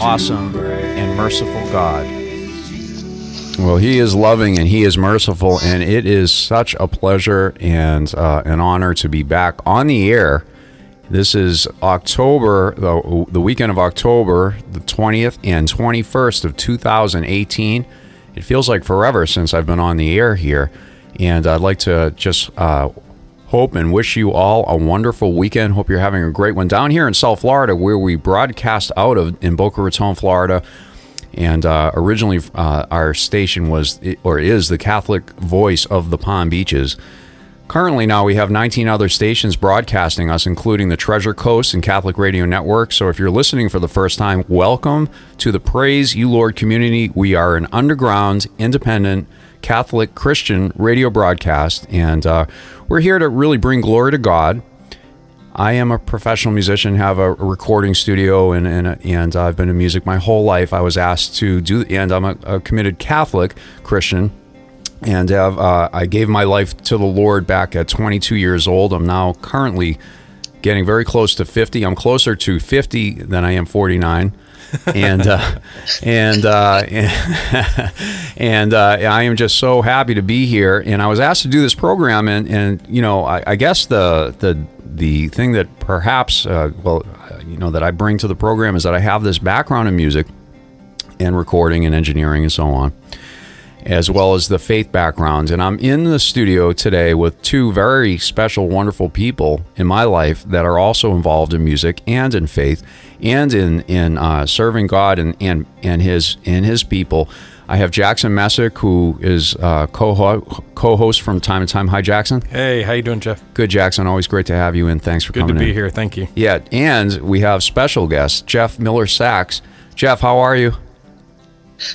awesome, and merciful God. Well, He is loving and He is merciful, and it is such a pleasure and uh, an honor to be back on the air. This is October, the, the weekend of October, the 20th and 21st of 2018. It feels like forever since I've been on the air here, and I'd like to just uh, hope and wish you all a wonderful weekend. Hope you're having a great one down here in South Florida, where we broadcast out of in Boca Raton, Florida. And uh, originally, uh, our station was or is the Catholic voice of the Palm Beaches. Currently, now we have 19 other stations broadcasting us, including the Treasure Coast and Catholic Radio Network. So, if you're listening for the first time, welcome to the Praise You Lord community. We are an underground, independent, Catholic Christian radio broadcast, and uh, we're here to really bring glory to God. I am a professional musician, have a recording studio, and and, and I've been in music my whole life. I was asked to do, and I'm a, a committed Catholic Christian, and have, uh, I gave my life to the Lord back at 22 years old. I'm now currently getting very close to 50. I'm closer to 50 than I am 49 and uh, and uh, and uh, I am just so happy to be here. And I was asked to do this program, and and you know, I, I guess the the the thing that perhaps uh, well, you know, that I bring to the program is that I have this background in music and recording and engineering and so on as well as the faith backgrounds. And I'm in the studio today with two very special, wonderful people in my life that are also involved in music and in faith and in in uh, serving God and and and his and his people. I have Jackson Messick, who is uh, co co-host from time to time. Hi, Jackson. Hey, how you doing, Jeff? Good, Jackson. Always great to have you in. Thanks for Good coming. Good to be in. here. Thank you. Yeah, and we have special guest Jeff Miller Sachs. Jeff, how are you?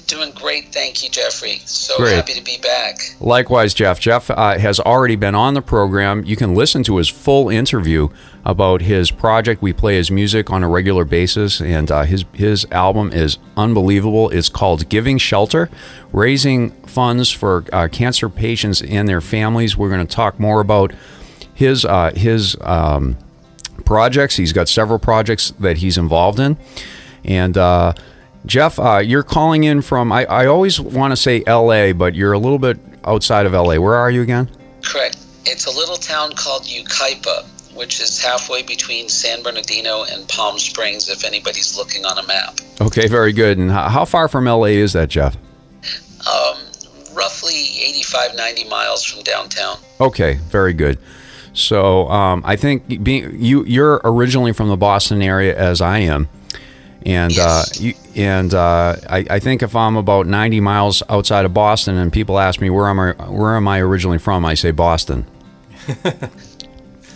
Doing great, thank you, Jeffrey. So Great. happy to be back. Likewise, Jeff. Jeff uh, has already been on the program. You can listen to his full interview about his project. We play his music on a regular basis, and uh, his his album is unbelievable. It's called "Giving Shelter," raising funds for uh, cancer patients and their families. We're going to talk more about his uh, his um, projects. He's got several projects that he's involved in, and. Jeff, uh, you're calling in from, I, I always want to say LA, but you're a little bit outside of LA. Where are you again? Correct. It's a little town called Yucaipa, which is halfway between San Bernardino and Palm Springs, if anybody's looking on a map. Okay, very good. And how, how far from LA is that, Jeff? Um, roughly 85, 90 miles from downtown. Okay, very good. So um, I think being you you're originally from the Boston area as I am, and Yes. uh, you, and uh, I, I think if I'm about 90 miles outside of Boston and people ask me where am I where am I originally from, I say Boston.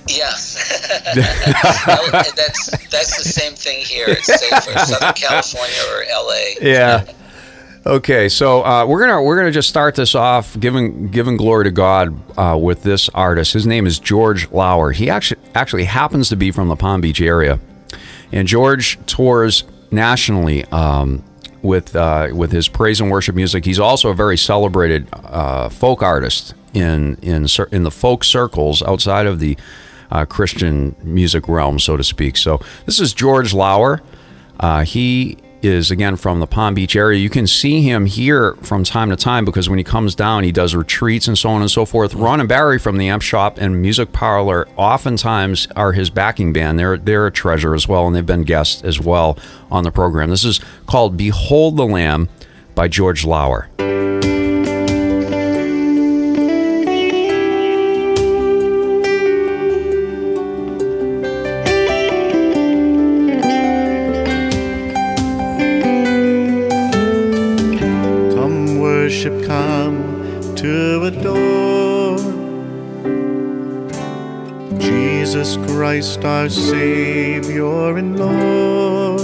Yes. Well, that's, that's the same thing here. It's safer, Southern California or LA. Yeah. Okay, so uh, we're gonna we're gonna just start this off giving giving glory to God uh, with this artist. His name is George Lauer. He actually actually happens to be from the Palm Beach area, and George tours nationally um, with uh, with his praise and worship music. He's also a very celebrated uh, folk artist in in in the folk circles outside of the uh, Christian music realm, so to speak. So this is George Lauer. Uh, he is again from the Palm Beach area. You can see him here from time to time because when he comes down, he does retreats and so on and so forth. Ron and Barry from the Amp Shop and Music Parlor oftentimes are his backing band. They're they're a treasure as well, and they've been guests as well on the program. This is called "Behold the Lamb" by George Lauer. Christ, our Savior and Lord.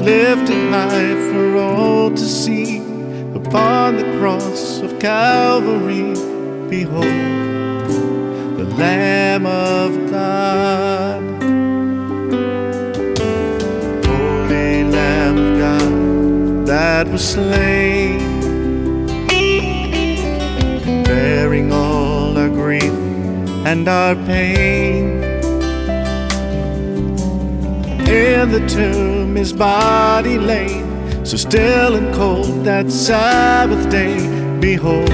lifted high for all to see. Upon the cross of Calvary, behold, the Lamb of God. Holy Lamb of God that was slain, and our pain. In the tomb, his body lay, so still and cold that Sabbath day. Behold,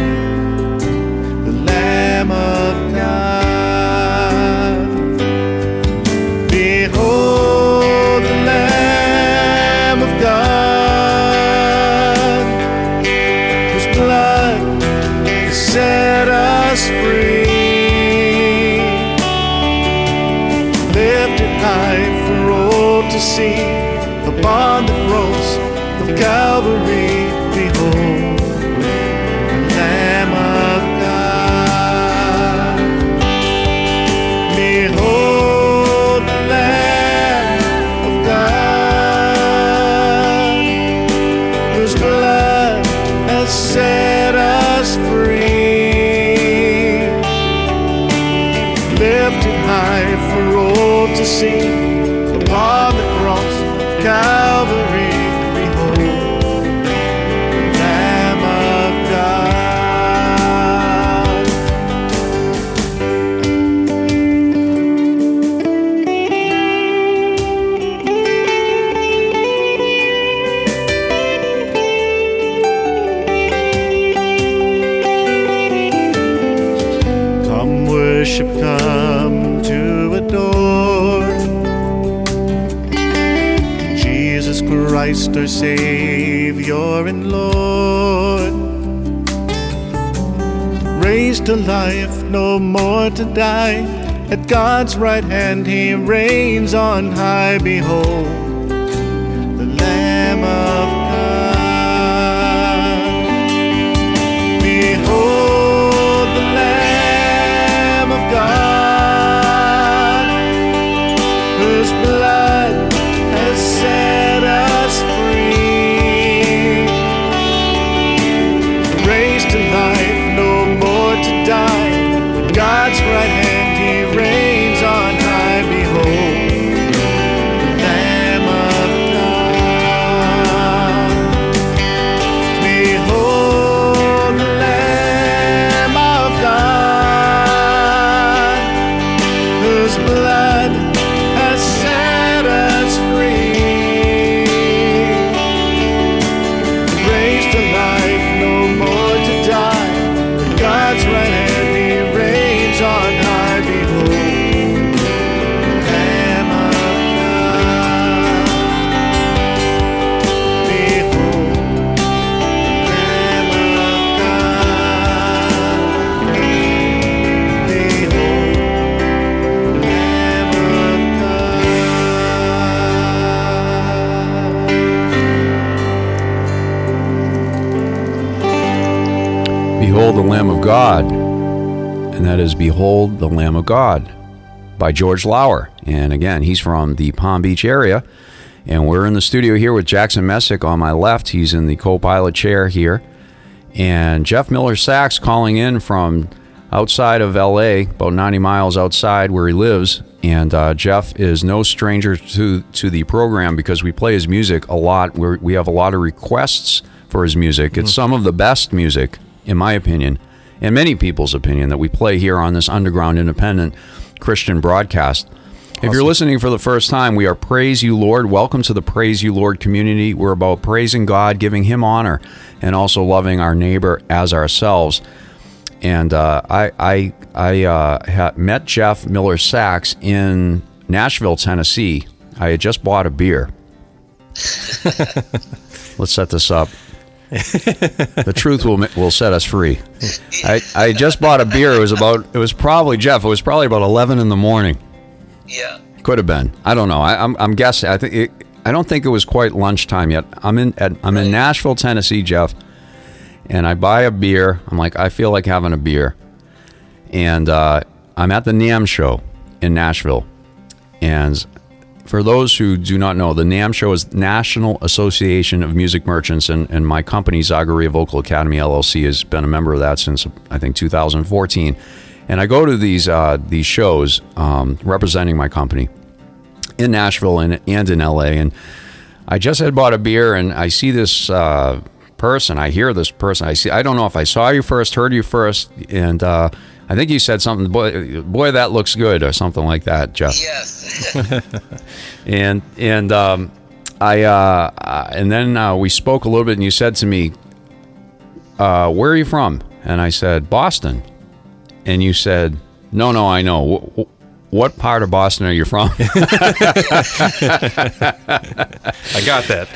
our Savior and Lord. Raised to life, no more to die. At God's right hand, He reigns on high. Behold, is Behold the Lamb of God by George Lauer. And again, he's from the Palm Beach area. And we're in the studio here with Jackson Messick on my left. He's in the co pilot chair here. And Jeff Miller Sachs calling in from outside of LA, about 90 miles outside where he lives. And uh, Jeff is no stranger to, to the program because we play his music a lot. We're, we have a lot of requests for his music. It's some of the best music, in my opinion, and many people's opinion, that we play here on this underground independent Christian broadcast. If you're listening for the first time, we are Praise You Lord. Welcome to the Praise You Lord community. We're about praising God, giving Him honor, and also loving our neighbor as ourselves. And uh, I I I uh, met Jeff Miller Sachs in Nashville, Tennessee. I had just bought a beer. Let's set this up. The truth will will set us free. I, I just bought a beer. It was about it was probably Jeff. It was probably about eleven in the morning. Yeah. Could have been. I don't know. I, I'm, I'm guessing. I think. It, I don't think it was quite lunchtime yet. I'm in. At, I'm in Nashville, Tennessee, Jeff, and I buy a beer. I'm like, I feel like having a beer, and uh, I'm at the NAMM show in Nashville, and for those who do not know, the NAMM show is National Association of Music Merchants, and, and my company, Zagaria Vocal Academy LLC, has been a member of that since I think 2014. And I go to these uh, these shows um, representing my company in Nashville and, and in LA. And I just had bought a beer, and I see this uh, person. I hear this person. I see. I don't know if I saw you first, heard you first, and uh, I think you said something. Boy, boy, that looks good, or something like that, Jeff. Yes. and and um, I uh, uh, and then uh, we spoke a little bit, and you said to me, uh, "Where are you from?" And I said, "Boston." And you said, "No, no, I know. Wh- wh- what part of Boston are you from?" I got that.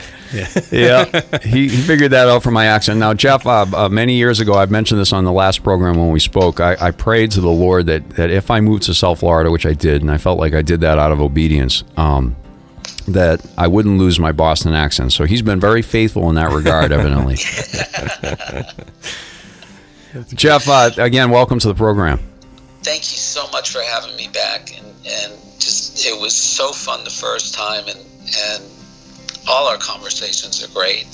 Yeah, he, he figured that out from my accent. Now, Jeff, uh, uh, many years ago, I've mentioned this on the last program when we spoke. I, I prayed to the Lord that, that if I moved to South Florida, which I did, and I felt like I did that out of obedience, um, that I wouldn't lose my Boston accent. So he's been very faithful in that regard, evidently. Jeff, uh, again, welcome to the program. Thank you so much for having me back, and, and just it was so fun the first time, and and all our conversations are great.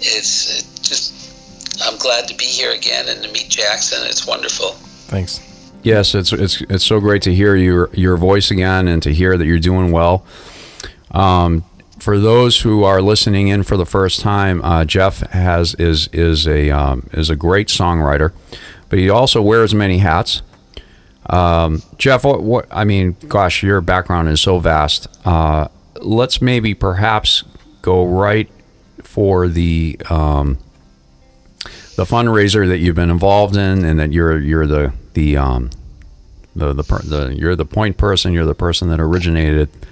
It's it just I'm glad to be here again and to meet Jackson. It's wonderful. Thanks. Yes, it's it's it's so great to hear your your voice again and to hear that you're doing well. Um, for those who are listening in for the first time, uh, Jeff has is is a um, is a great songwriter, but he also wears many hats. Um, Jeff, what, what I mean, gosh, your background is so vast. Uh, let's maybe perhaps go right for the um, the fundraiser that you've been involved in, and that you're you're the the um, the the, the you're the point person, you're the person that originated, it.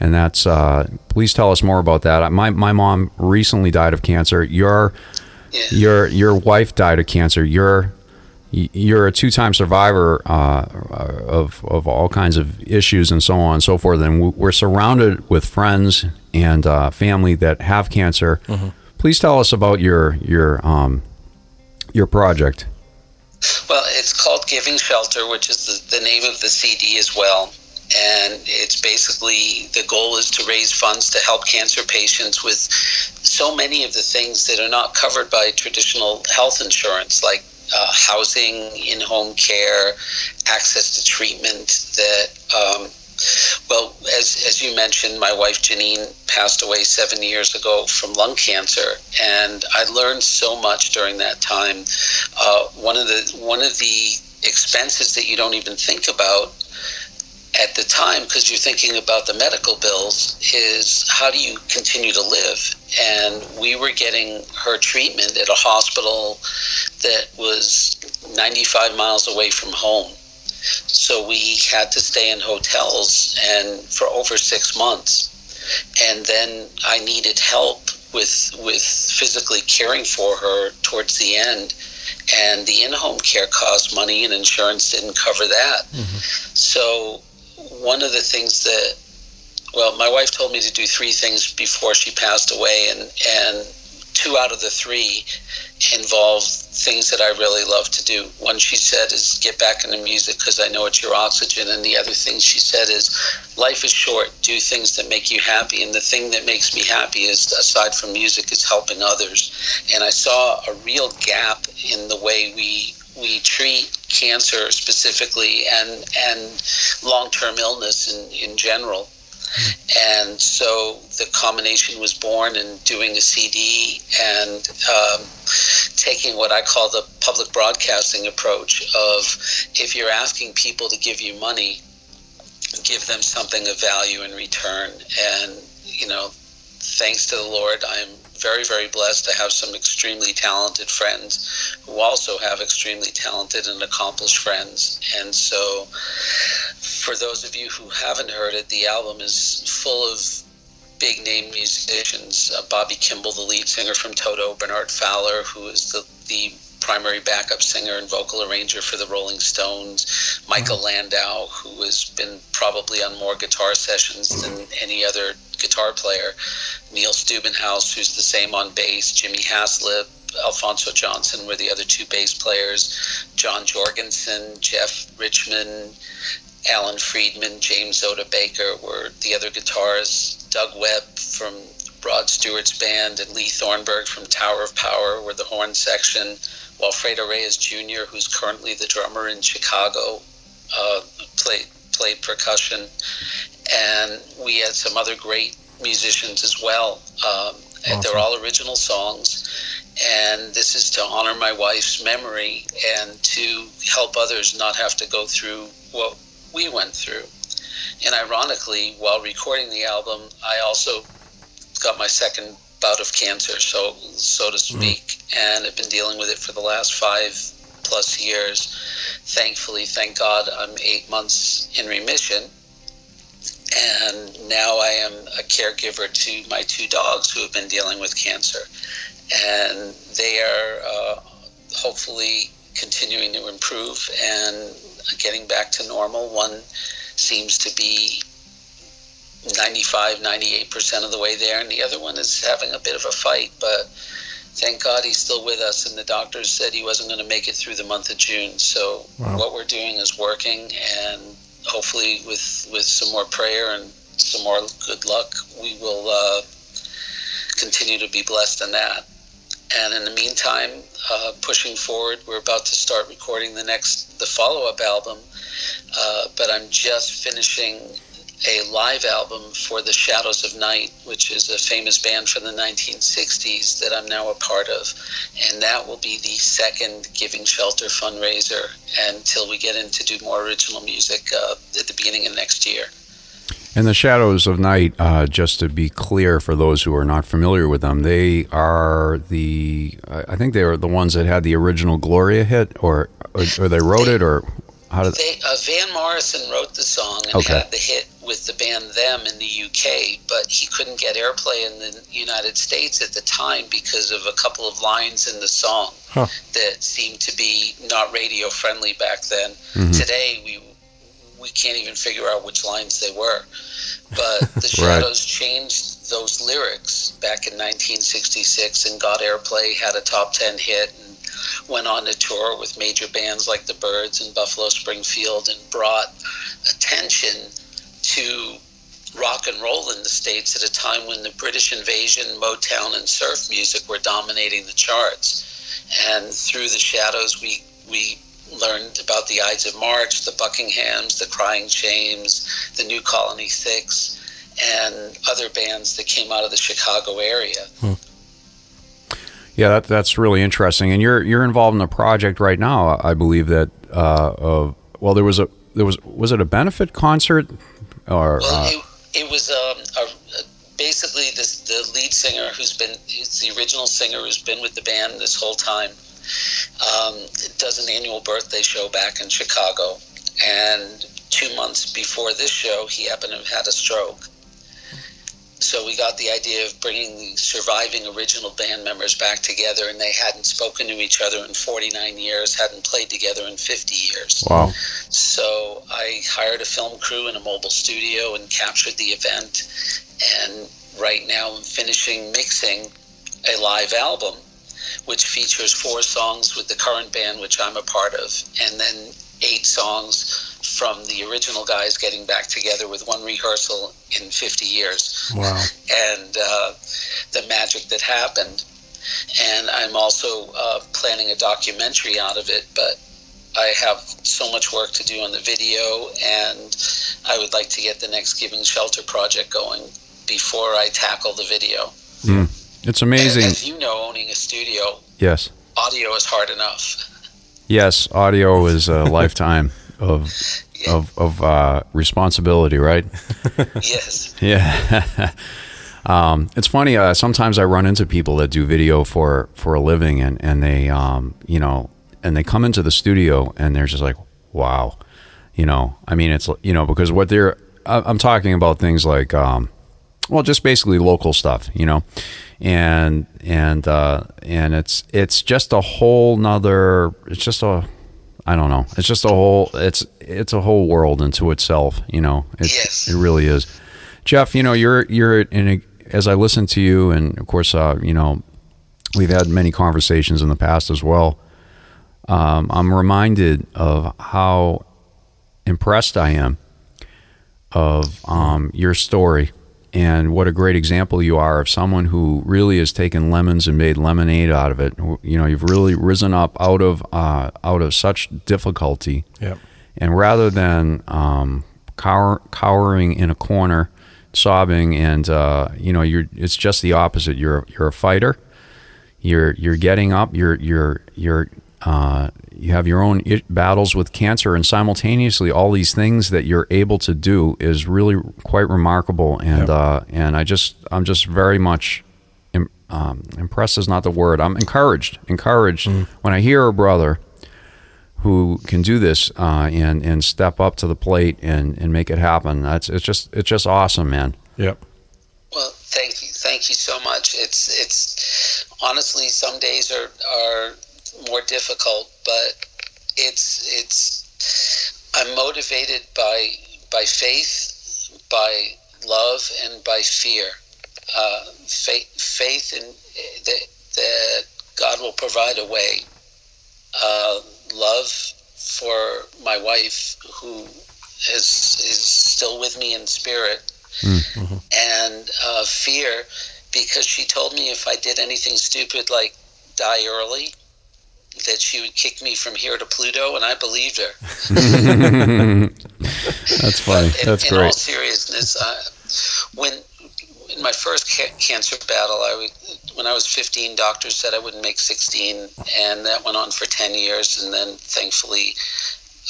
and that's. Uh, please tell us more about that. My my mom recently died of cancer. Your Yeah. your your wife died of cancer. You're you're a two-time survivor uh, of of all kinds of issues and so on and so forth. And we're surrounded with friends and uh, family that have cancer. Please tell us about your your um, your project. Well, it's called Giving Shelter, which is the, the name of the CD as well. And it's basically the goal is to raise funds to help cancer patients with so many of the things that are not covered by traditional health insurance, like uh, housing, in home care, access to treatment. That, um, well, as, as you mentioned, my wife Janine passed away seven years ago from lung cancer, and I learned so much during that time. Uh, one of the one of the expenses that you don't even think about at the time because you're thinking about the medical bills is how do you continue to live? And we were getting her treatment at a hospital that was 95 miles away from home. So we had to stay in hotels and for over six months. And then i needed help with with physically caring for her towards the end. And the in-home care cost money and insurance didn't cover that. Mm-hmm. So one of the things that well my wife told me to do three things before she passed away and and two out of the three involve things that I really love to do. One she said is get back into music because I know it's your oxygen, and the other thing she said is life is short. Do things that make you happy, and the thing that makes me happy is aside from music is helping others. And I saw a real gap in the way we we treat cancer specifically and and long-term illness in, in general. And so the combination was born in doing a CD and um, taking what I call the public broadcasting approach of if you're asking people to give you money, give them something of value in return. And, you know, thanks to the Lord, I'm very, very blessed to have some extremely talented friends who also have extremely talented and accomplished friends. And so, for those of you who haven't heard it, the album is full of big name musicians. Uh, Bobby Kimball, the lead singer from Toto, Bernard Fowler, who is the, the primary backup singer and vocal arranger for the Rolling Stones, Michael mm-hmm. Landau, who has been probably on more guitar sessions than any other guitar player, Neil Stubenhaus, who's the same on bass, Jimmy Haslip, Alphonso Johnson were the other two bass players, John Jorgensen, Jeff Richman, Alan Friedman, James Oda Baker were the other guitarists. Doug Webb from Rod Stewart's band and Lee Thornburg from Tower of Power were the horn section. Walfredo Reyes Jr., who's currently the drummer in Chicago, uh, played played percussion, and we had some other great musicians as well. Um, and they're all original songs, and this is to honor my wife's memory and to help others not have to go through what we went through. And ironically, while recording the album, I also got my second bout of cancer, so so to speak, and I've been dealing with it for the last five plus years. Thankfully, thank God, I'm eight months in remission, and now I am a caregiver to my two dogs who have been dealing with cancer, and they are uh, hopefully continuing to improve and getting back to normal. One seems to be 95, 98% of the way there, and the other one is having a bit of a fight, but thank God he's still with us. And the doctors said he wasn't going to make it through the month of June. So Wow. what we're doing is working, and hopefully, with, with some more prayer and some more good luck, we will uh, continue to be blessed in that. And in the meantime, uh, pushing forward, we're about to start recording the next, the follow-up album. Uh, but I'm just finishing a live album for the Shadows of Knight, which is a famous band from the 1960s that I'm now a part of. And that will be the second Giving Shelter fundraiser until we get in to do more original music uh, at the beginning of next year. And the Shadows of Knight, uh, just to be clear for those who are not familiar with them, they are the, I think they were the ones that had the original Gloria hit, or or, or they wrote it, or how did? They, uh, Van Morrison wrote the song and Okay. had the hit with the band Them in the UK, but he couldn't get airplay in the United States at the time because of a couple of lines in the song Huh. that seemed to be not radio friendly back then. Mm-hmm. Today we we can't even figure out which lines they were. But the Right. Shadows changed those lyrics back in 1966 and got airplay, had a top 10 hit, and went on to tour with major bands like the Byrds and Buffalo Springfield and brought attention to rock and roll in the States at a time when the British invasion, Motown, and surf music were dominating the charts. And through the shadows, we, we learned about the Ides of March, the Buckinghams, the Cryan' Shames, the New Colony Six, and other bands that came out of the Chicago area. Yeah, that, that's really interesting. And you're you're involved in a project right now, I believe that. Uh, of well, there was a there was was it a benefit concert, or Well, uh, it, it was um, a, basically this, the lead singer who's been, it's the original singer who's been with the band this whole time, um, does an annual birthday show back in Chicago. And two months before this show, he happened to have had a stroke. So we got the idea of bringing the surviving original band members back together, and they hadn't spoken to each other in 49 years, hadn't played together in 50 years. wow, So I hired a film crew in a mobile studio and captured the event. And right now I'm finishing mixing a live album, which features four songs with the current band, which I'm a part of, and then eight songs from the original guys getting back together with one rehearsal in 50 years Wow. and uh, the magic that happened. And I'm also uh, planning a documentary out of it, but I have so much work to do on the video, and I would like to get the next Giving Shelter project going before I tackle the video. it's And amazing. as you know, owning a studio, Yes, audio is hard enough. yes, audio is a lifetime of of of uh, responsibility, right? yes. Yeah. um, it's funny. Uh, sometimes I run into people that do video for for a living, and and they, um, you know, and they come into the studio and they're just like, wow, you know. I mean, it's you know because what they're I- I'm talking about things like, um, well, just basically local stuff, you know, and and uh, and it's it's just a whole nother. It's just a I don't know. It's just a whole. It's it's a whole world into itself. You know. It, Yes. It really is. Jeff, you know, you're you're in a, as I listen to you, and of course, uh, you know, we've had many conversations in the past as well. Um, I'm reminded of how impressed I am of um, your story and what a great example you are of someone who really has taken lemons and made lemonade out of it. You know, you've really risen up out of uh, out of such difficulty, Yep. and rather than um, cower, cowering in a corner, sobbing, and uh, you know, you're it's just the opposite. You're you're a fighter. You're you're getting up. You're you're you're uh, you have your own battles with cancer, and simultaneously, all these things that you're able to do is really quite remarkable. And Yep. uh, and I just I'm just very much im- um, impressed is not the word. I'm encouraged. Encouraged when I hear a brother who can do this uh, and and step up to the plate and, and make it happen. That's it's just it's just awesome, man. Yep. Well, thank you, thank you so much. It's it's honestly some days are are more difficult, but it's it's I'm motivated by by faith, by love, and by fear. Uh, faith, faith in that that God will provide a way. Uh, love for my wife, who is is still with me in spirit and uh, fear because she told me if I did anything stupid like die early, that she would kick me from here to Pluto, and I believed her. That's funny. in, That's in all seriousness, uh, when in my first ca- cancer battle, I would, when I was 15, doctors said I wouldn't make 16, and that went on for 10 years, and then thankfully,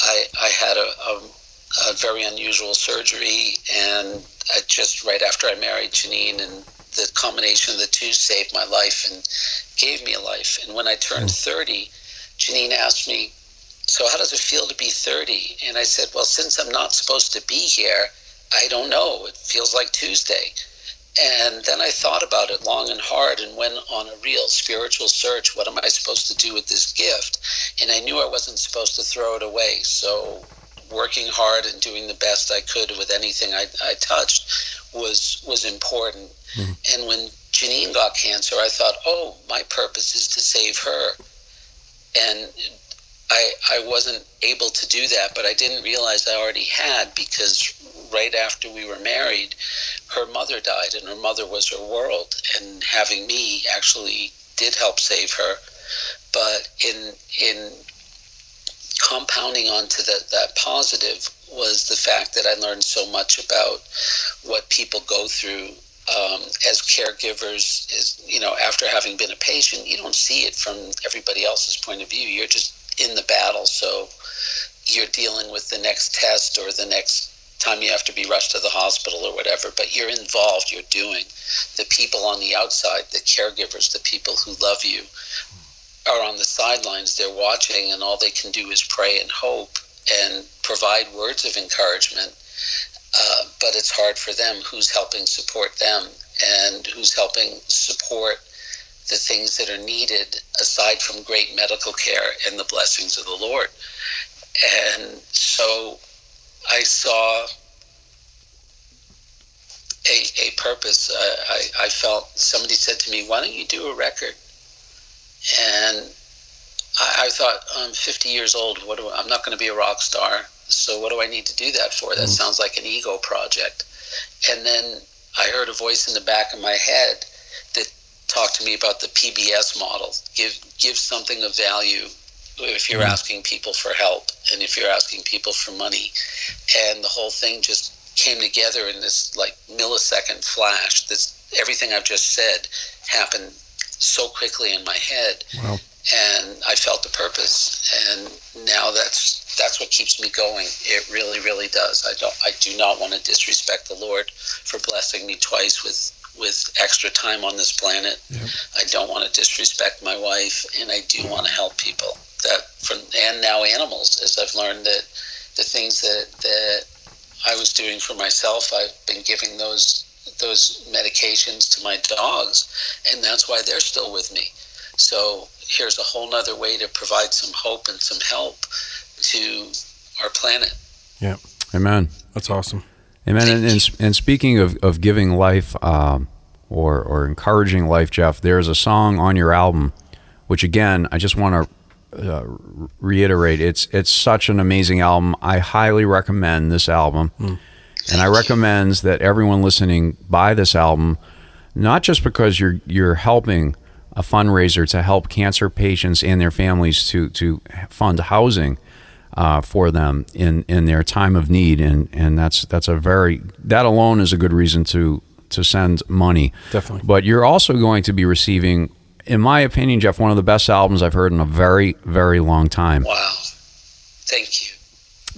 I I had a, a, a very unusual surgery, and I just right after I married Janine, and the combination of the two saved my life and gave me a life. And when I turned hmm. 30, Janine asked me, so how does it feel to be 30 and i said well since i'm not supposed to be here i don't know. It feels like tuesday. And then i thought about it long and hard and went on a real spiritual search. What am i supposed to do with this gift? And i knew i wasn't supposed to throw it away. So working hard and doing the best i could with anything i, I touched was was important Mm-hmm. and when janine got cancer i thought oh my purpose is to save her and I, I wasn't able to do that, but I didn't realize I already had because right after we were married, her mother died, and her mother was her world. And having me actually did help save her. But in in compounding onto that that positive was the fact that I learned so much about what people go through um, as caregivers is you know after having been a patient you don't see it from everybody else's point of view. You're just in the battle so you're dealing with the next test or the next time you have to be rushed to the hospital or whatever but you're involved you're doing. The people on the outside the caregivers the people who love you are on the sidelines they're watching and all they can do is pray and hope and provide words of encouragement uh, but it's hard for them who's helping support them and who's helping support the things that are needed aside from great medical care and the blessings of the Lord. And so I saw a, a purpose. I, I, I felt somebody said to me, Why don't you do a record? And I, I thought, I'm 50 years old. What do I, I'm not going to be a rock star. So what do I need to do that for? That mm-hmm. sounds like an ego project. And then I heard a voice in the back of my head that talked to me about the PBS model. Give give something of value if you're mm-hmm. asking people for help and if you're asking people for money. And the whole thing just came together in this like millisecond flash. This everything I've just said happened so quickly in my head Wow. and I felt the purpose, and now that's that's what keeps me going. It really, really does. I don't, I do not want to disrespect the Lord for blessing me twice with with extra time on this planet. I don't want to disrespect my wife, and I do want to help people. That from and now animals, as I've learned that the things that that I was doing for myself, I've been giving those those medications to my dogs, and that's why they're still with me. So here's a whole nother way to provide some hope and some help to our planet. Yeah. Amen. That's awesome. Amen. And, and, and speaking of, of giving life um, or, or encouraging life, Jeff, there's a song on your album, which again, I just want to uh, reiterate it's it's such an amazing album. I highly recommend this album, and I recommend that everyone listening buy this album, not just because you're you're helping a fundraiser to help cancer patients and their families to to fund housing uh, for them in in their time of need, and and that's that's a very that alone is a good reason to to send money. Definitely. But you're also going to be receiving, in my opinion, Jeff, one of the best albums I've heard in a very very long time. Wow. Thank you.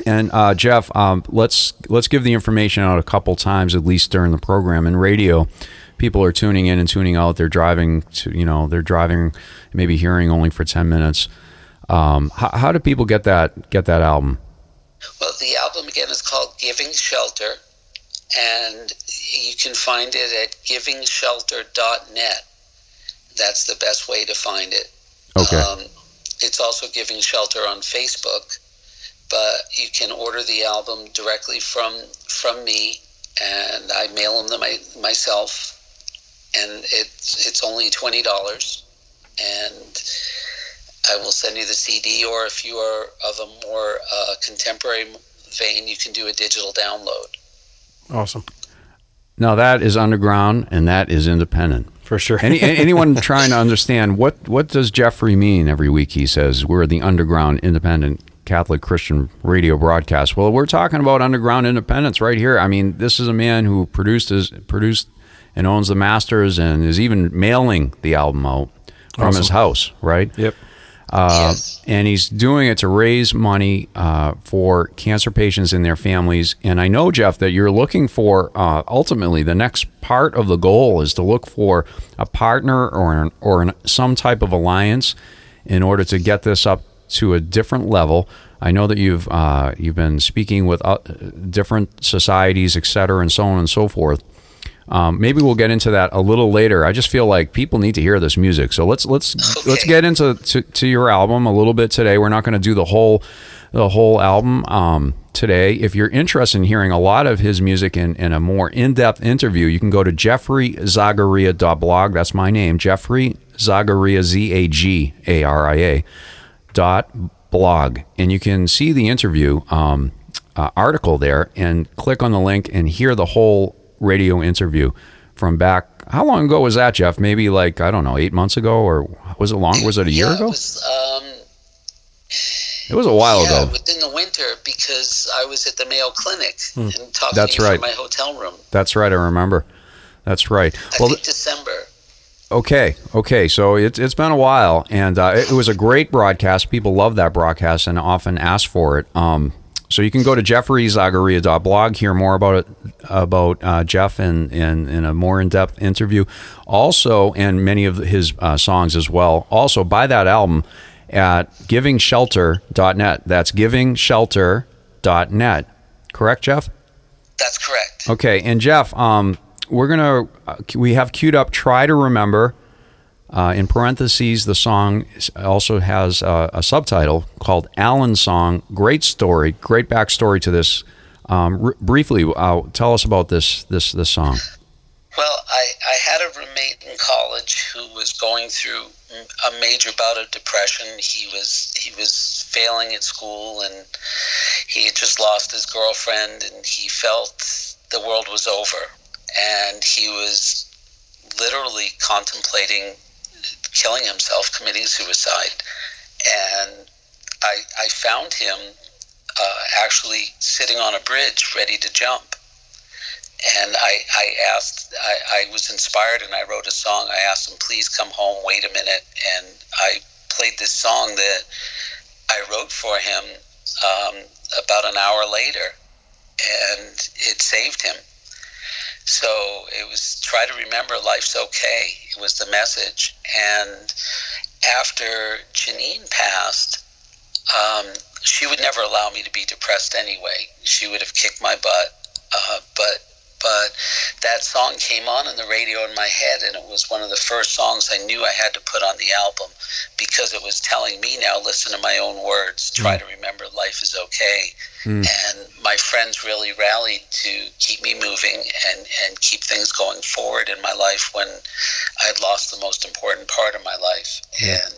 And uh, Jeff, um, let's let's give the information out a couple times at least during the program. In radio, people are tuning in and tuning out. They're driving to you know they're driving, maybe hearing only for ten minutes. Um, how, how do people get that get that album? Well, the album again is called Giving Shelter, and you can find it at givingshelter.net. That's the best way to find it. Okay. Um, it's also Giving Shelter on Facebook, but you can order the album directly from from me, and I mail them to my, myself, and it's it's only twenty dollars, and I will send you the CD, or if you are of a more uh, contemporary vein, you can do a digital download. Awesome. Now that is underground and that is independent. For sure. Any, anyone trying to understand what what does Jeffrey mean every week? He says we're the underground independent Catholic Christian radio broadcast. Well, we're talking about underground independence right here. I mean, this is a man who produced his produced and owns the masters and is even mailing the album out from his house, right? Yep. Uh, Yes. and he's doing it to raise money uh, for cancer patients and their families. And I know, Jeff, that you're looking for uh, ultimately the next part of the goal is to look for a partner or an, or an, some type of alliance in order to get this up to a different level. I know that you've uh, you've been speaking with uh, different societies, et cetera, and so on and so forth. Um, maybe we'll get into that a little later. I just feel like people need to hear this music. So let's let's let's get into to, to your album a little bit today. We're not going to do the whole the whole album um, today. If you're interested in hearing a lot of his music in, in a more in depth interview, you can go to jeffreyzagaria.blog. That's my name, Jeffrey Zagaria Z A G A R I A dot blog and you can see the interview um, uh, article there and click on the link and hear the whole radio interview from back how long ago was that jeff maybe like i don't know eight months ago or was it long was it a year yeah, ago It was, um, it was a while yeah, ago within the winter because I was at the Mayo Clinic and talking Hmm. That's to right. from my hotel room. that's right i remember that's right I well think December. Okay, okay. So it's it's been a while, and uh, it, it was a great broadcast. People love that broadcast and often ask for it. Um, so you can go to jeffreyzagaria.blog, hear more about it about uh, Jeff and in, in a more in depth interview. Also, and many of his uh, songs as well. Also, buy that album at givingshelter.net. That's givingshelter.net. Correct, Jeff? That's correct. Okay, and Jeff, um, we're gonna uh, we have queued up. Try to remember. Uh, in parentheses, the song also has uh, a subtitle called "Alan's Song." Great story, great backstory to this. Um, r- briefly, uh, tell us about this this this song. Well, I, I had a roommate in college who was going through a major bout of depression. He was he was failing at school, and he had just lost his girlfriend, and he felt the world was over, and he was literally contemplating killing himself, committing suicide, and I I found him uh, actually sitting on a bridge, ready to jump and I, I asked, I, I was inspired and I wrote a song. I asked him, please come home, wait a minute. And I played this song that I wrote for him um, about an hour later, and it saved him. So it was try to remember life's okay. Was the message. And after Janine passed, um, she would never allow me to be depressed anyway. She would have kicked my butt. Uh, but but that song came on in the radio in my head, and it was one of the first songs I knew I had to put on the album because it was telling me now, listen to my own words, try to remember life is okay. And my friends really rallied to keep me moving and, and keep things going forward in my life when I had lost the most important part of my life. And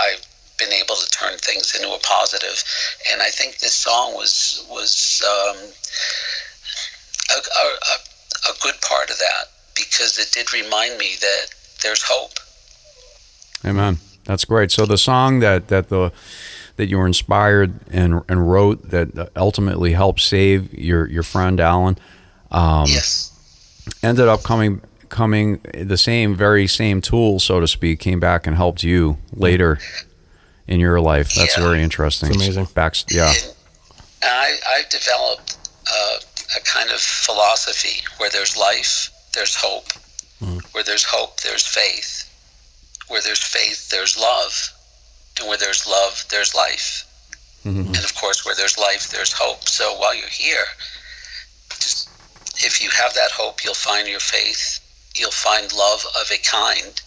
I've been able to turn things into a positive. And I think this song was was um, a, a, a, a good part of that because it did remind me that there's hope. Amen. That's great. So the song that that the that you were inspired and and wrote that ultimately helped save your your friend Alan. Um, yes. Ended up coming coming the same very same tool, so to speak, came back and helped you later in your life. That's Yeah. very interesting. It's amazing. Back, yeah. And I, I've developed uh, a kind of philosophy where there's life, there's hope. Mm-hmm. Where there's hope, there's faith. Where there's faith, there's love. And where there's love, there's life. Mm-hmm. And of course, where there's life, there's hope. So while you're here, just if you have that hope, you'll find your faith. You'll find love of a kind,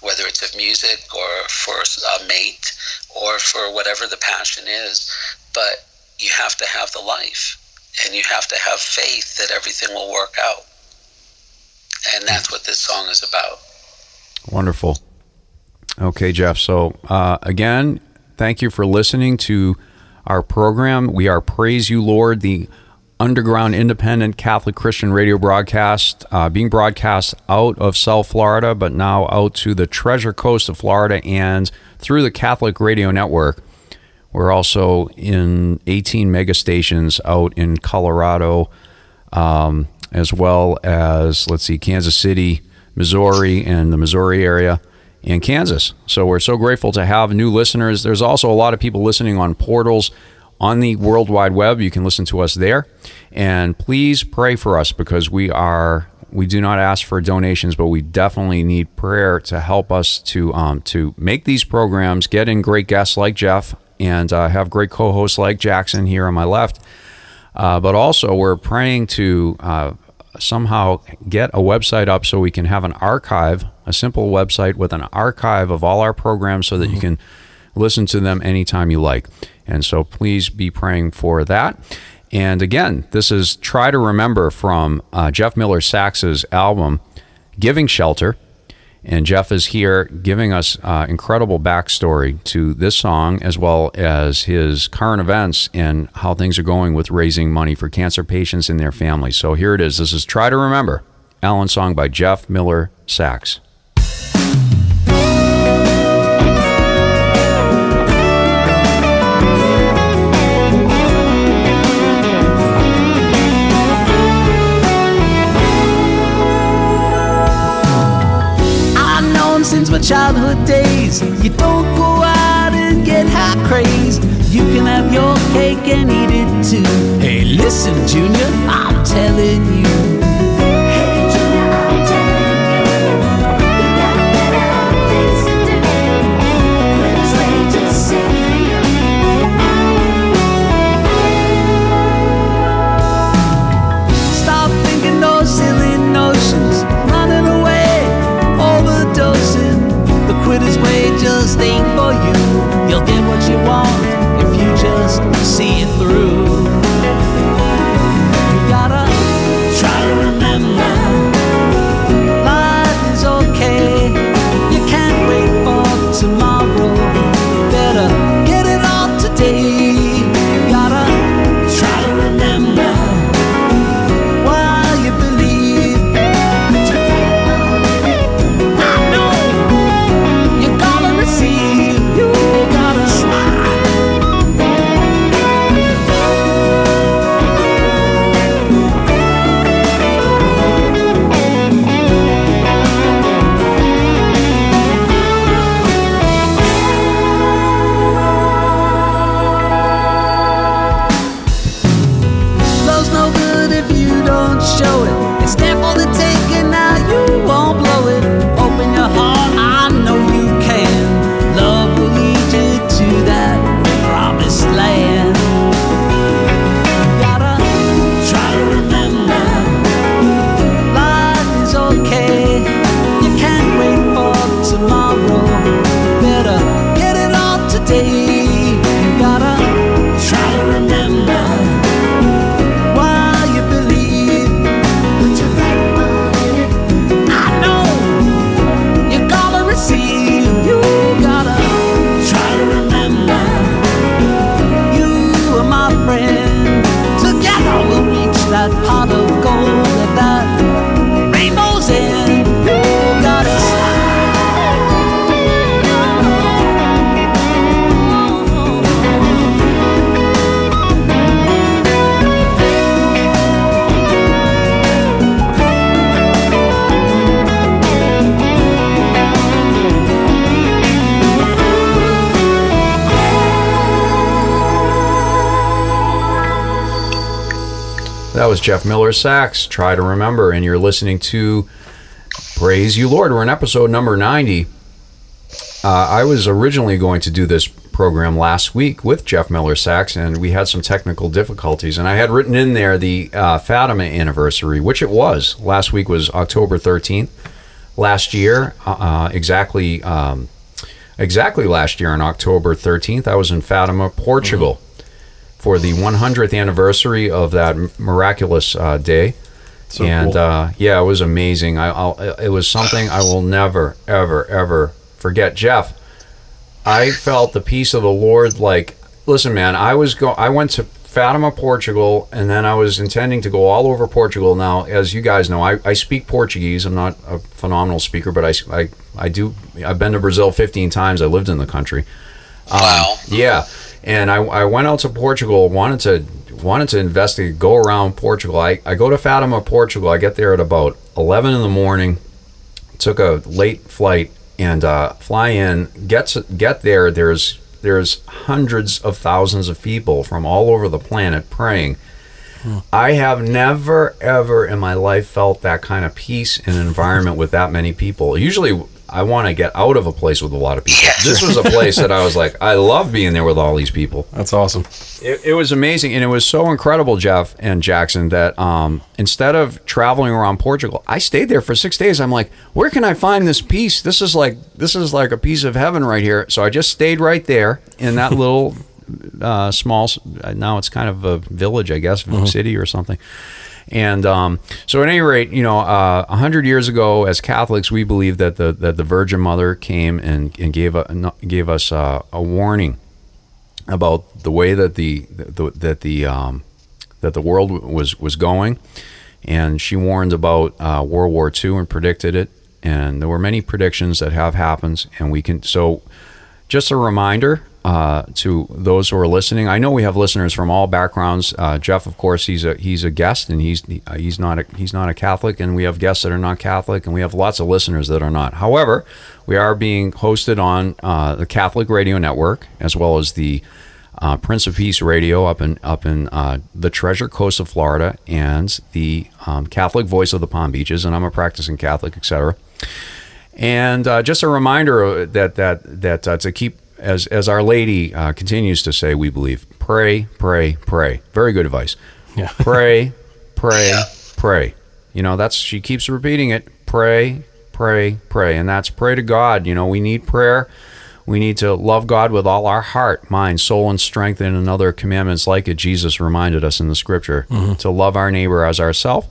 whether it's of music or for a mate or for whatever the passion is. But you have to have the life and you have to have faith that everything will work out. And that's what this song is about. Wonderful. Okay, Jeff. So, uh, again, thank you for listening to our program. We are Praise You, Lord, the underground independent Catholic Christian radio broadcast, uh, being broadcast out of South Florida, but now out to the Treasure Coast of Florida and through the Catholic Radio Network. We're also in 18 mega stations out in Colorado, um, as well as, let's see, Kansas City, Missouri, and the Missouri area, and Kansas. So we're so grateful to have new listeners. There's also a lot of people listening on portals on the World Wide Web. You can listen to us there. And please pray for us because we are. We do not ask for donations, but we definitely need prayer to help us to um, to make these programs, get in great guests like Jeff, and uh, have great co-hosts like Jackson here on my left. Uh, but also, we're praying to uh, somehow get a website up so we can have an archive, a simple website with an archive of all our programs so that you can listen to them anytime you like. And so please be praying for that. And again, this is Try to Remember from uh, Jeff Miller Sax's album, Giving Shelter. And Jeff is here giving us uh, incredible backstory to this song, as well as his current events and how things are going with raising money for cancer patients and their families. So here it is. This is Try to Remember, Alan song by Jeff Miller Sax. Since my childhood days. You don't go out and get high craze. You can have your cake and eat it too. Hey, listen, Junior, I'm telling you. Jeff Miller Sachs. Try to remember, and you're listening to Praise You Lord. We're in episode number 90. Uh, I was originally going to do this program last week with Jeff Miller Sachs, and we had some technical difficulties. And I had written in there the uh, Fatima anniversary, which it was. Last week was October 13th. Last year, uh, uh, exactly, um, exactly last year on October 13th, I was in Fatima, Portugal, for the 100th anniversary of that miraculous uh, day So and cool. uh, yeah, it was amazing. I, I'll, it was something I will never, ever, ever forget. Jeff, I felt the peace of the Lord. Like, listen, man, I was go. I went to Fatima, Portugal, and then I was intending to go all over Portugal. Now, as you guys know, I, I speak Portuguese. I'm not a phenomenal speaker, but I, I, I do. I've been to Brazil 15 times. I lived in the country. Wow. Yeah, and I, I went out to Portugal, wanted to wanted to investigate, go around Portugal. I, I go to Fatima, Portugal. I get there at about eleven in the morning. Took a late flight and uh, fly in. Get to, get there. There's there's hundreds of thousands of people from all over the planet praying. I have never ever in my life felt that kind of peace and environment with that many people. Usually I want to get out of a place with a lot of people. This was a place that I was like, I love being there with all these people. That's awesome. It, it was amazing, and it was so incredible, Jeff and Jackson, that um, instead of traveling around Portugal, I stayed there for six days. I'm like, where can I find this peace? This is like this is like a piece of heaven right here. So I just stayed right there in that little uh, small. Now it's kind of a village, I guess, city or something. And um, so, at any rate, you know, uh, a hundred years ago, as Catholics, we believe that the that the Virgin Mother came and, and gave a, gave us uh, a warning about the way that the, the that the um, that the world was was going, and she warned about uh, World War II and predicted it. And there were many predictions that have happened, and we can so. Just a reminder uh, to those who are listening. I know we have listeners from all backgrounds. Uh, Jeff, of course, he's a he's a guest, and he's uh, he's not a, he's not a Catholic, and we have guests that are not Catholic, and we have lots of listeners that are not. However, we are being hosted on uh, the Catholic Radio Network as well as the uh, Prince of Peace Radio up in up in the Treasure Coast of Florida, and the um, Catholic Voice of the Palm Beaches. And I'm a practicing Catholic, etc. And uh, just a reminder that that that uh, to keep as as Our Lady uh, continues to say, we believe pray, pray, pray. Very good advice. Yeah. Pray, pray, pray. You know that's she keeps repeating it. Pray, pray, pray, and that's pray to God. You know we need prayer. We need to love God with all our heart, mind, soul, and strength, and in other commandments like it. Jesus reminded us in the Scripture to love our neighbor as ourselves.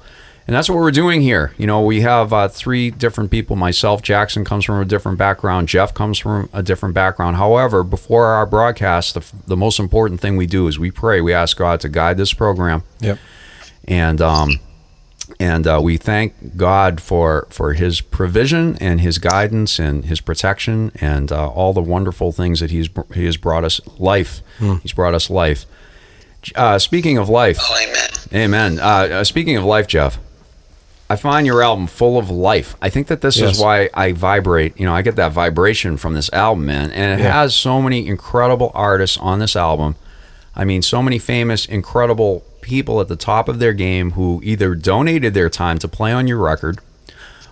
And that's what we're doing here. You know, we have uh, three different people. Myself, Jackson comes from a different background. Jeff comes from a different background. However, before our broadcast, the, the most important thing we do is we pray. We ask God to guide this program, Yep. and um, and uh, we thank God for for His provision and His guidance and His protection and uh, all the wonderful things that He's He has brought us life. He's brought us life. Uh, speaking of life, Oh, amen. Amen. Uh, uh, speaking of life, Jeff, I find your album full of life. I think that this Yes. is why I vibrate. You know, I get that vibration from this album, man. And it Yeah. has so many incredible artists on this album. I mean, so many famous, incredible people at the top of their game who either donated their time to play on your record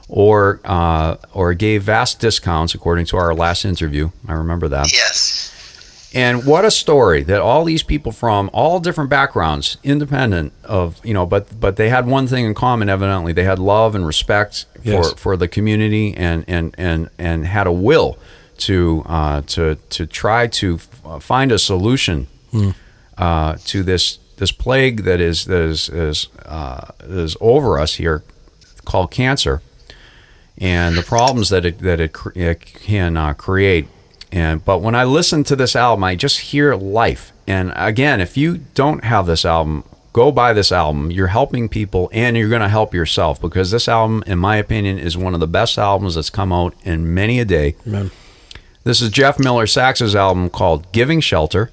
or uh, or gave vast discounts, according to our last interview. I remember that. Yes. And what a story that all these people from all different backgrounds, independent of you know, but but they had one thing in common. Evidently, they had love and respect Yes. for for the community, and and and and had a will to uh, to to try to f- uh, find a solution uh, to this this plague that is that is is, uh, is over us here, called cancer and the problems that it that it, cr- it can uh, create. And but when I listen to this album, I just hear life. And again, if you don't have this album, go buy this album. You're helping people, and you're going to help yourself because this album, in my opinion, is one of the best albums that's come out in many a day. Amen. This is Jeff Miller Sax's album called Giving Shelter.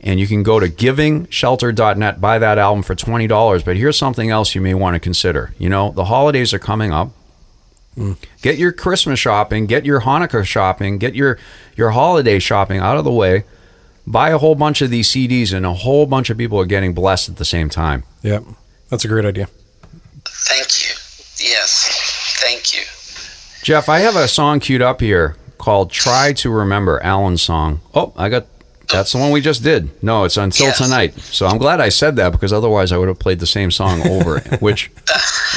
And you can go to givingshelter.net, buy that album for $20. But here's something else you may want to consider. You know, the holidays are coming up. Get your Christmas shopping, get your Hanukkah shopping, get your, your holiday shopping out of the way. Buy a whole bunch of these CDs, and a whole bunch of people are getting blessed at the same time. Yep. That's a great idea. Thank you. Yes, thank you. Jeff, I have a song queued up here called "Try to Remember." Alan's song. Oh, I got. That's the one we just did. No, it's until Yes. tonight. So I'm glad I said that because otherwise I would have played the same song over. which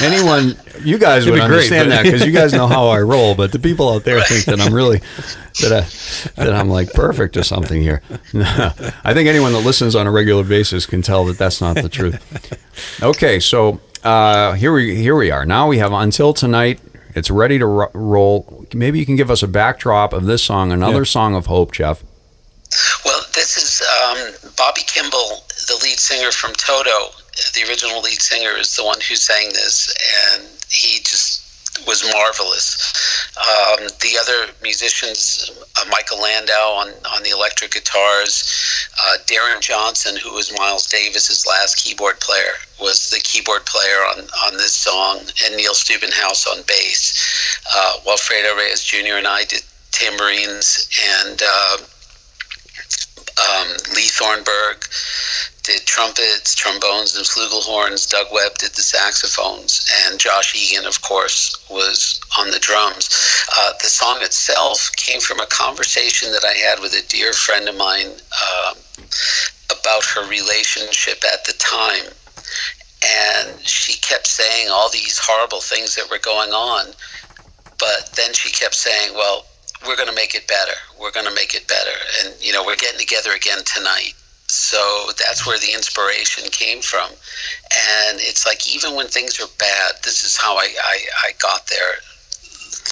anyone, you guys would It'd be great, understand but- that because you guys know how I roll. But the people out there think that I'm really that I, that I'm like perfect or something here. I think anyone that listens on a regular basis can tell that that's not the truth. Okay, so uh, here we here we are. Now we have until tonight. It's ready to ro- roll. Maybe you can give us a backdrop of this song, another Yeah. song of hope, Jeff. Well, this is um, Bobby Kimball, the lead singer from Toto. The original lead singer is the one who sang this, and he just was marvelous. Um, the other musicians, uh, Michael Landau on, on the electric guitars, uh, Deron Johnson, who was Miles Davis's last keyboard player, was the keyboard player on, on this song, and Neil Stubenhaus on bass. Uh, Wilfredo Reyes Jr. and I did tambourines, and uh, um, Lee Thornburg did trumpets, trombones, and flugelhorns. Doug Webb did the saxophones, and Josh Egan, of course, was on the drums. Uh, the song itself came from a conversation that I had with a dear friend of mine um about her relationship at the time. And she kept saying all these horrible things that were going on, but then she kept saying, Well, we're going to make it better. We're going to make it better. And, you know, we're getting together again tonight. So that's where the inspiration came from. And it's like, even when things are bad, this is how I, I, I got there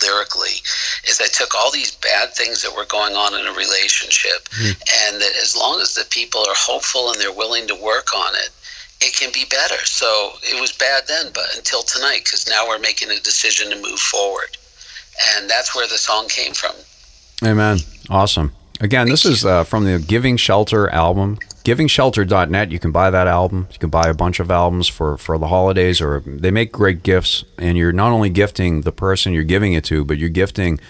lyrically is I took all these bad things that were going on in a relationship and that as long as the people are hopeful and they're willing to work on it it can be better so it was bad then but until tonight because now we're making a decision to move forward and that's where the song came from Amen. Awesome. Again, this is uh, from the Giving Shelter album. GivingShelter.net. You can buy that album. You can buy a bunch of albums for, for the holidays, or they make great gifts. And you're not only gifting the person you're giving it to, but you're gifting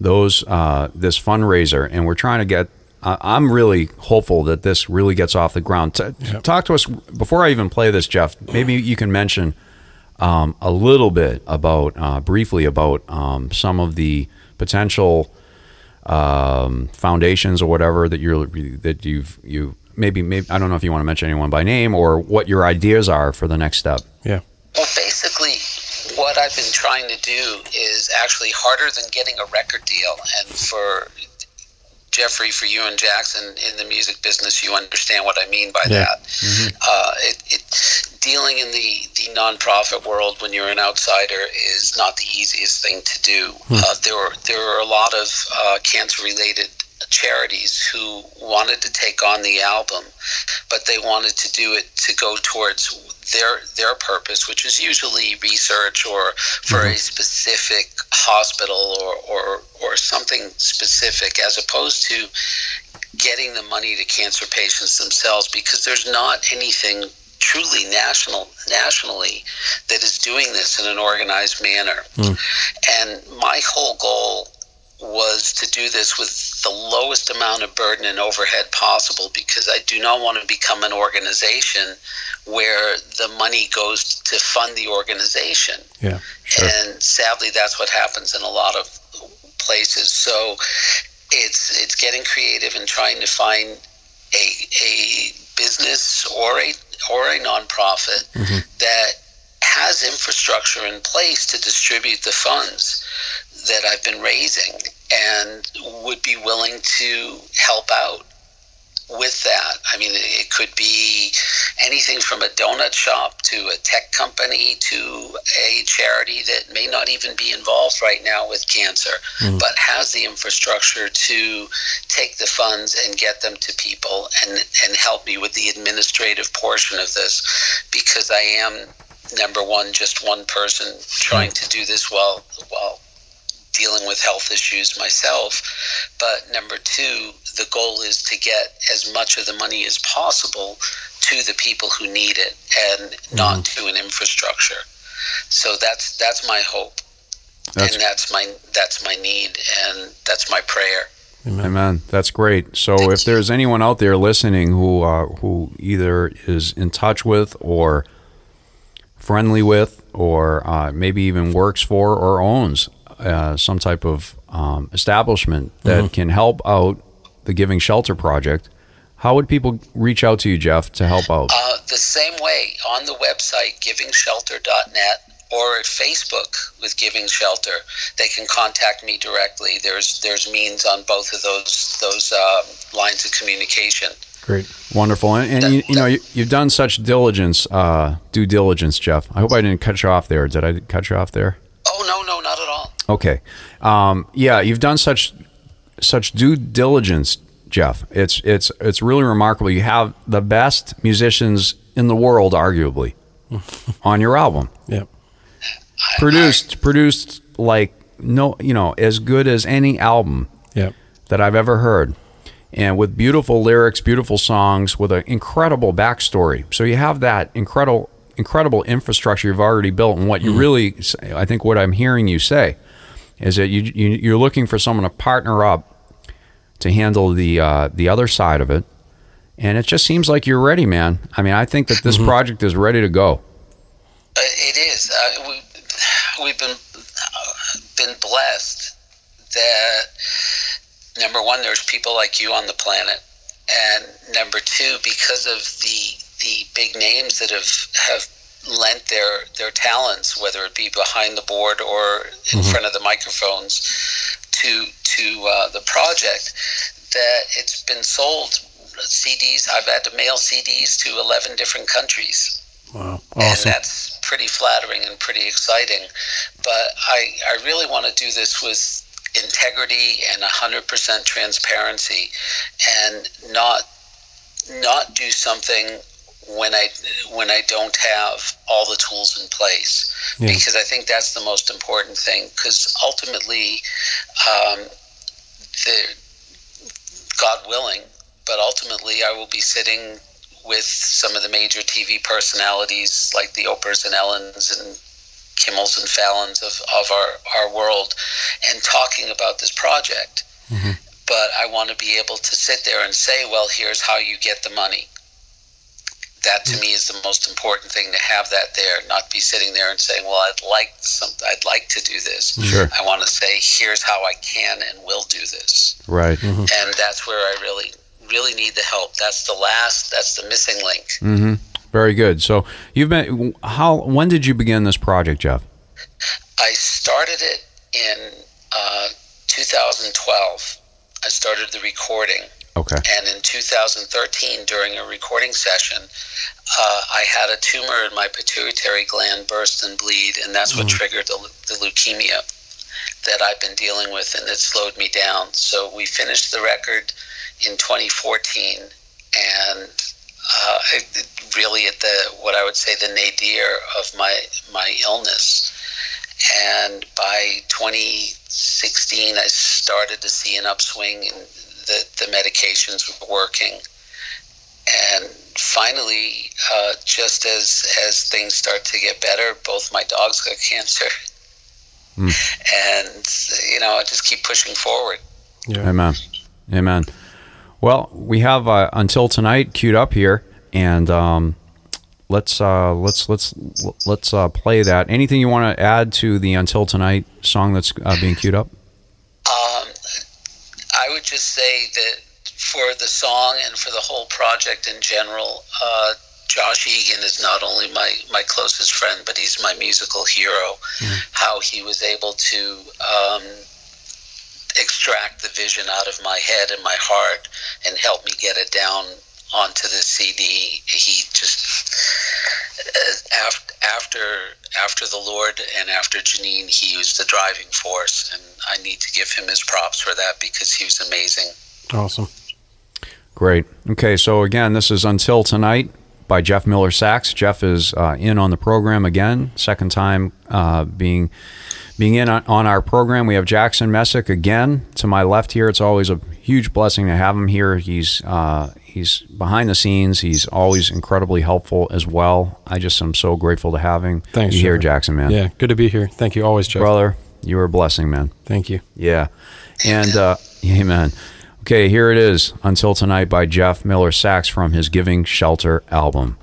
those uh, this fundraiser. And we're trying to get. I I'm really hopeful that this really gets off the ground. T- Talk to us before I even play this, Jeff. Maybe you can mention um, a little bit about uh, briefly about um, some of the potential um, foundations or whatever that you're that you've you maybe maybe I don't know if you want to mention anyone by name or what your ideas are for the next step. Yeah. Well, basically, what I've been trying to do is actually harder than getting a record deal. And for Jeffrey, for you and Jackson in the music business, you understand what I mean by Yeah. that. Uh, it, it, dealing in the, the nonprofit world when you're an outsider is not the easiest thing to do. Uh, there were there were a lot of uh, cancer related charities who wanted to take on the album, but they wanted to do it to go towards their their purpose, which is usually research or for a mm-hmm. specific hospital or, or or something specific, as opposed to getting the money to cancer patients themselves, because there's not anything truly national nationally that is doing this in an organized manner. Hmm. And my whole goal was to do this with the lowest amount of burden and overhead possible because I do not want to become an organization where the money goes to fund the organization. Yeah. And sadly, that's what happens in a lot of places. So it's it's getting creative and trying to find a a business or a or a nonprofit mm-hmm. that has infrastructure in place to distribute the funds that I've been raising and would be willing to help out with that. I mean, it could be anything from a donut shop to a tech company to a charity that may not even be involved right now with cancer, hmm. but has the infrastructure to take the funds and get them to people and, and help me with the administrative portion of this because I am number one, just one person trying hmm. to do this while while dealing with health issues myself. But number two, the goal is to get as much of the money as possible to the people who need it and not to an infrastructure. So that's that's my hope. That's- and that's my that's my need and that's my prayer. Amen. That's great. So if there's anyone out there listening who uh, who either is in touch with or friendly with, or uh, maybe even works for or owns uh, some type of um, establishment that can help out the Giving Shelter Project, how would people reach out to you, Jeff, to help out? Uh, the same way on the website, givingshelter.net, or at Facebook with Giving Shelter, they can contact me directly. There's there's means on both of those those uh, lines of communication. Great. Wonderful, and, and you, you know you, you've done such diligence, uh, due diligence, Jeff. I hope I didn't cut you off there. Did I cut you off there? Oh no, no, not at all. Okay. Um, yeah, you've done such such due diligence, Jeff. It's it's it's really remarkable. You have the best musicians in the world, arguably, on your album. Yeah. Produced produced like no, you know, as good as any album Yeah. that I've ever heard. And with beautiful lyrics, beautiful songs, with an incredible backstory. So you have that incredible, incredible infrastructure you've already built. And what you really, I think, what I'm hearing you say is that you, you you're looking for someone to partner up to handle the uh, the other side of it. And it just seems like you're ready, man. I mean, I think that this project is ready to go. Uh, It is. Uh, we, we've been uh, been blessed that number one, there's people like you on the planet, and number two, because of the the big names that have have lent their their talents, whether it be behind the board or in front of the microphones, to to uh, the project, that it's been sold. CDs. I've had to mail CDs to 11 different countries Wow. and that's pretty flattering and pretty exciting. But I, I really want to do this with integrity and 100% transparency, and not not do something when I when I don't have all the tools in place. Yeah. Because I think that's the most important thing. Because ultimately, um, the God willing, but ultimately I will be sitting with some of the major TV personalities like the Oprahs and Ellens and Kimmels and Fallons of, of our, our world and talking about this project. But I want to be able to sit there and say, well, here's how you get the money. That to me is the most important thing to have that there, not be sitting there and saying, "Well, I'd like some, I'd like to do this." Sure. I want to say, "Here's how I can and will do this." Right. and that's where I really, really need the help. That's the last, that's the missing link. Mm-hmm. Very good. So you've been how? When did you begin this project, Jeff? I started it in uh, 2012. I started the recording, Okay. and in 2013, during a recording session, uh, I had a tumor in my pituitary gland burst and bleed, and that's what triggered the, the leukemia that I've been dealing with, and it slowed me down. So we finished the record in 2014, and uh, it, really at the what I would say the nadir of my my illness. And by 2016, I started to see an upswing, and the the medications were working. And finally, uh, just as as things start to get better, both my dogs got cancer, and you know I just keep pushing forward. Yeah. Amen. Amen. Well, we have uh, until tonight queued up here, and um, let's uh, let's let's let's uh, play that. Anything you want to add to the until tonight song that's uh, being queued up? Um, I would just say that for the song and for the whole project in general, uh, Josh Egan is not only my, my closest friend, but he's my musical hero. How he was able to um, extract the vision out of my head and my heart and help me get it down onto the CD. He just uh, after after after the Lord and after Janine, he was the driving force, and I need to give him his props for that because he was amazing. Awesome. Great. Okay, so again, this is Until Tonight by Jeff Miller Sax. Jeff is uh, in on the program again, second time uh, being being in on, on our program. We have Jackson Messick again to my left here. It's always a huge blessing to have him here. He's uh, he's behind the scenes. He's always incredibly helpful as well. I just am so grateful to have him. Thanks, you here, Jackson, man. Yeah. Good to be here. Thank you. Always, Jeff. brother, you are a blessing, man. Thank you. Yeah. And uh amen. Okay, here it is. Until Tonight by Jeff Miller Sax from his Giving Shelter album.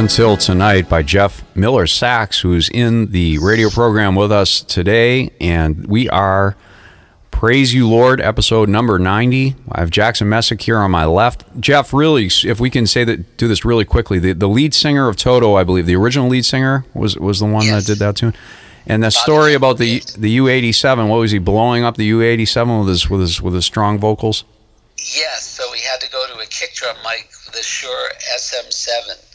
Until Tonight by Jeff Miller Sachs, who's in the radio program with us today. And we are Praise You Lord, episode number 90. I have Jackson Messick here on my left. Jeff, really, if we can say that, do this really quickly, the, the lead singer of Toto, I believe, the original lead singer was, was the one Yes. that did that tune. And the story about the the U87, what was he blowing up the U87 with his with his with his strong vocals? Yes, so we had to go to a kick drum mic, the Shure SM7.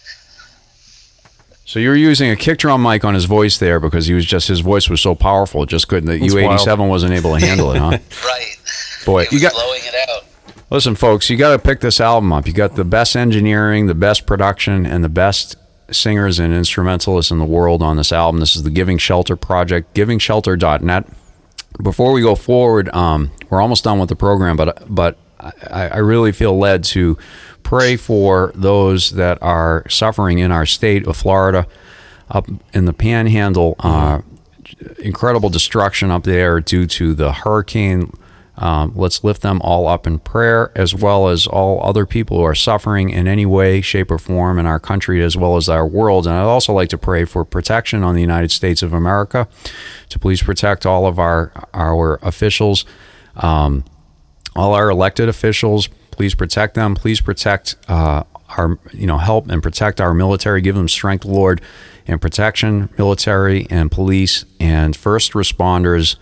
So you're using a kick drum mic on his voice there because he was just his voice was so powerful, it just couldn't. The That's U87 wasn't able to handle it, huh? Right. Boy, you got blowing it out. listen, folks. You got to pick this album up. You got the best engineering, the best production, and the best singers and instrumentalists in the world on this album. This is the Giving Shelter project, GivingShelter.net. Before we go forward, um, we're almost done with the program, but but I, I really feel led to pray for those that are suffering in our state of Florida, up in the Panhandle. Uh, incredible destruction up there due to the hurricane. Um, let's lift them all up in prayer, as well as all other people who are suffering in any way, shape, or form in our country, as well as our world. And I'd also like to pray for protection on the United States of America, to please protect all of our our officials, um, all our elected officials. Please protect them. Please protect uh, our, you know, help and protect our military. Give them strength, Lord, and protection, military and police and first responders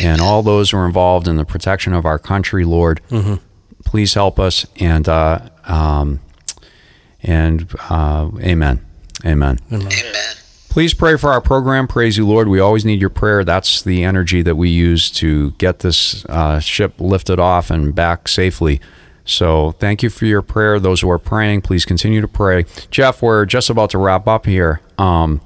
and all those who are involved in the protection of our country, Lord. Please help us and uh, um, and uh, amen, amen. Amen. Please pray for our program. Praise you, Lord. We always need your prayer. That's the energy that we use to get this uh, ship lifted off and back safely. So thank you for your prayer. Those who are praying, please continue to pray. Jeff, we're just about to wrap up here. Um,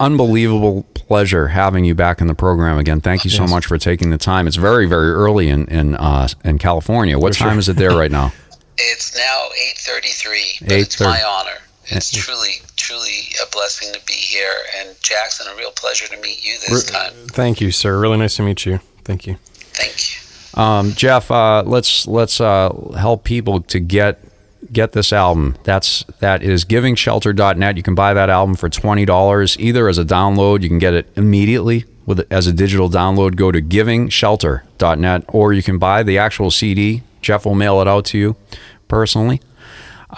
unbelievable pleasure having you back in the program again. Thank you so Yes. much for taking the time. It's very, very early in in uh, in California. What For sure. time is it there right now? It's now 8:33, but it's 8:30. my honor. It's truly, truly a blessing to be here, and Jackson, a real pleasure to meet you this time. Thank you, sir. Really nice to meet you. Thank you. Thank you. Um, Jeff, uh, let's let's uh, help people to get get this album. That's that is givingshelter.net. You can buy that album for twenty dollars, either as a download. You can get it immediately with as a digital download. Go to givingshelter.net, or you can buy the actual CD. Jeff will mail it out to you personally.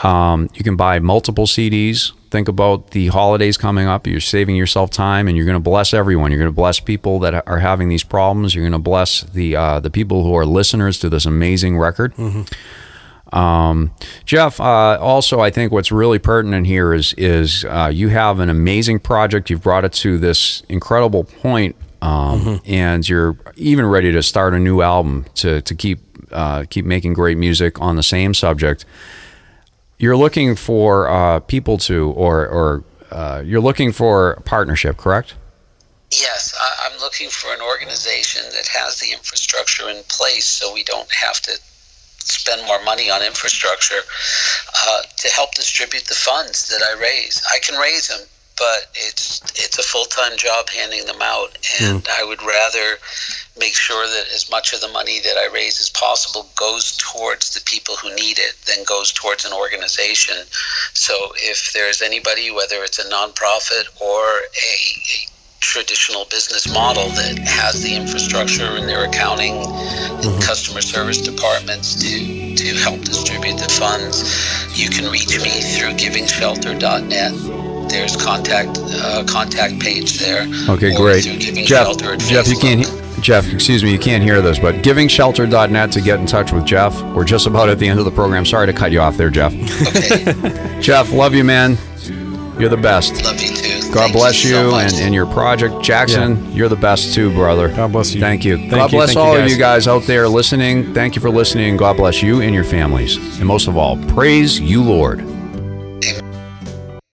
Um, you can buy multiple CDs. Think about the holidays coming up. You're saving yourself time, and you're going to bless everyone. You're going to bless people that are having these problems. You're going to bless the uh, the people who are listeners to this amazing record. Um, Jeff, uh, also, I think what's really pertinent here is is uh, you have an amazing project. You've brought it to this incredible point, um, and you're even ready to start a new album to to keep uh, keep making great music on the same subject. You're looking for uh, people to, or or uh, you're looking for partnership, correct? Yes, I, I'm looking for an organization that has the infrastructure in place so we don't have to spend more money on infrastructure uh, to help distribute the funds that I raise. I can raise them, but it's it's a full time job handing them out, and hmm. I would rather make sure that as much of the money that I raise as possible goes towards the people who need it than goes towards an organization. So if there's anybody, whether it's a nonprofit or a, a traditional business model that has the infrastructure in their accounting and mm-hmm. customer service departments to, to help distribute the funds, you can reach me through givingshelter.net. There's contact uh, contact page there. Okay, great. Jeff, Jeff, you can't, Facebook. he- Jeff, excuse me, you can't hear this, but givingshelter.net to get in touch with Jeff. We're just about at the end of the program. Sorry to cut you off there, Jeff. Okay, Jeff, love you, man. You're the best. love you too. God Thank bless you, so and, and your project. Jackson, you're the best too, brother. God bless you. Thank you. Thank God you. bless Thank you, all of you guys out there listening. Thank you for listening. God bless you and your families. And most of all, praise you, Lord.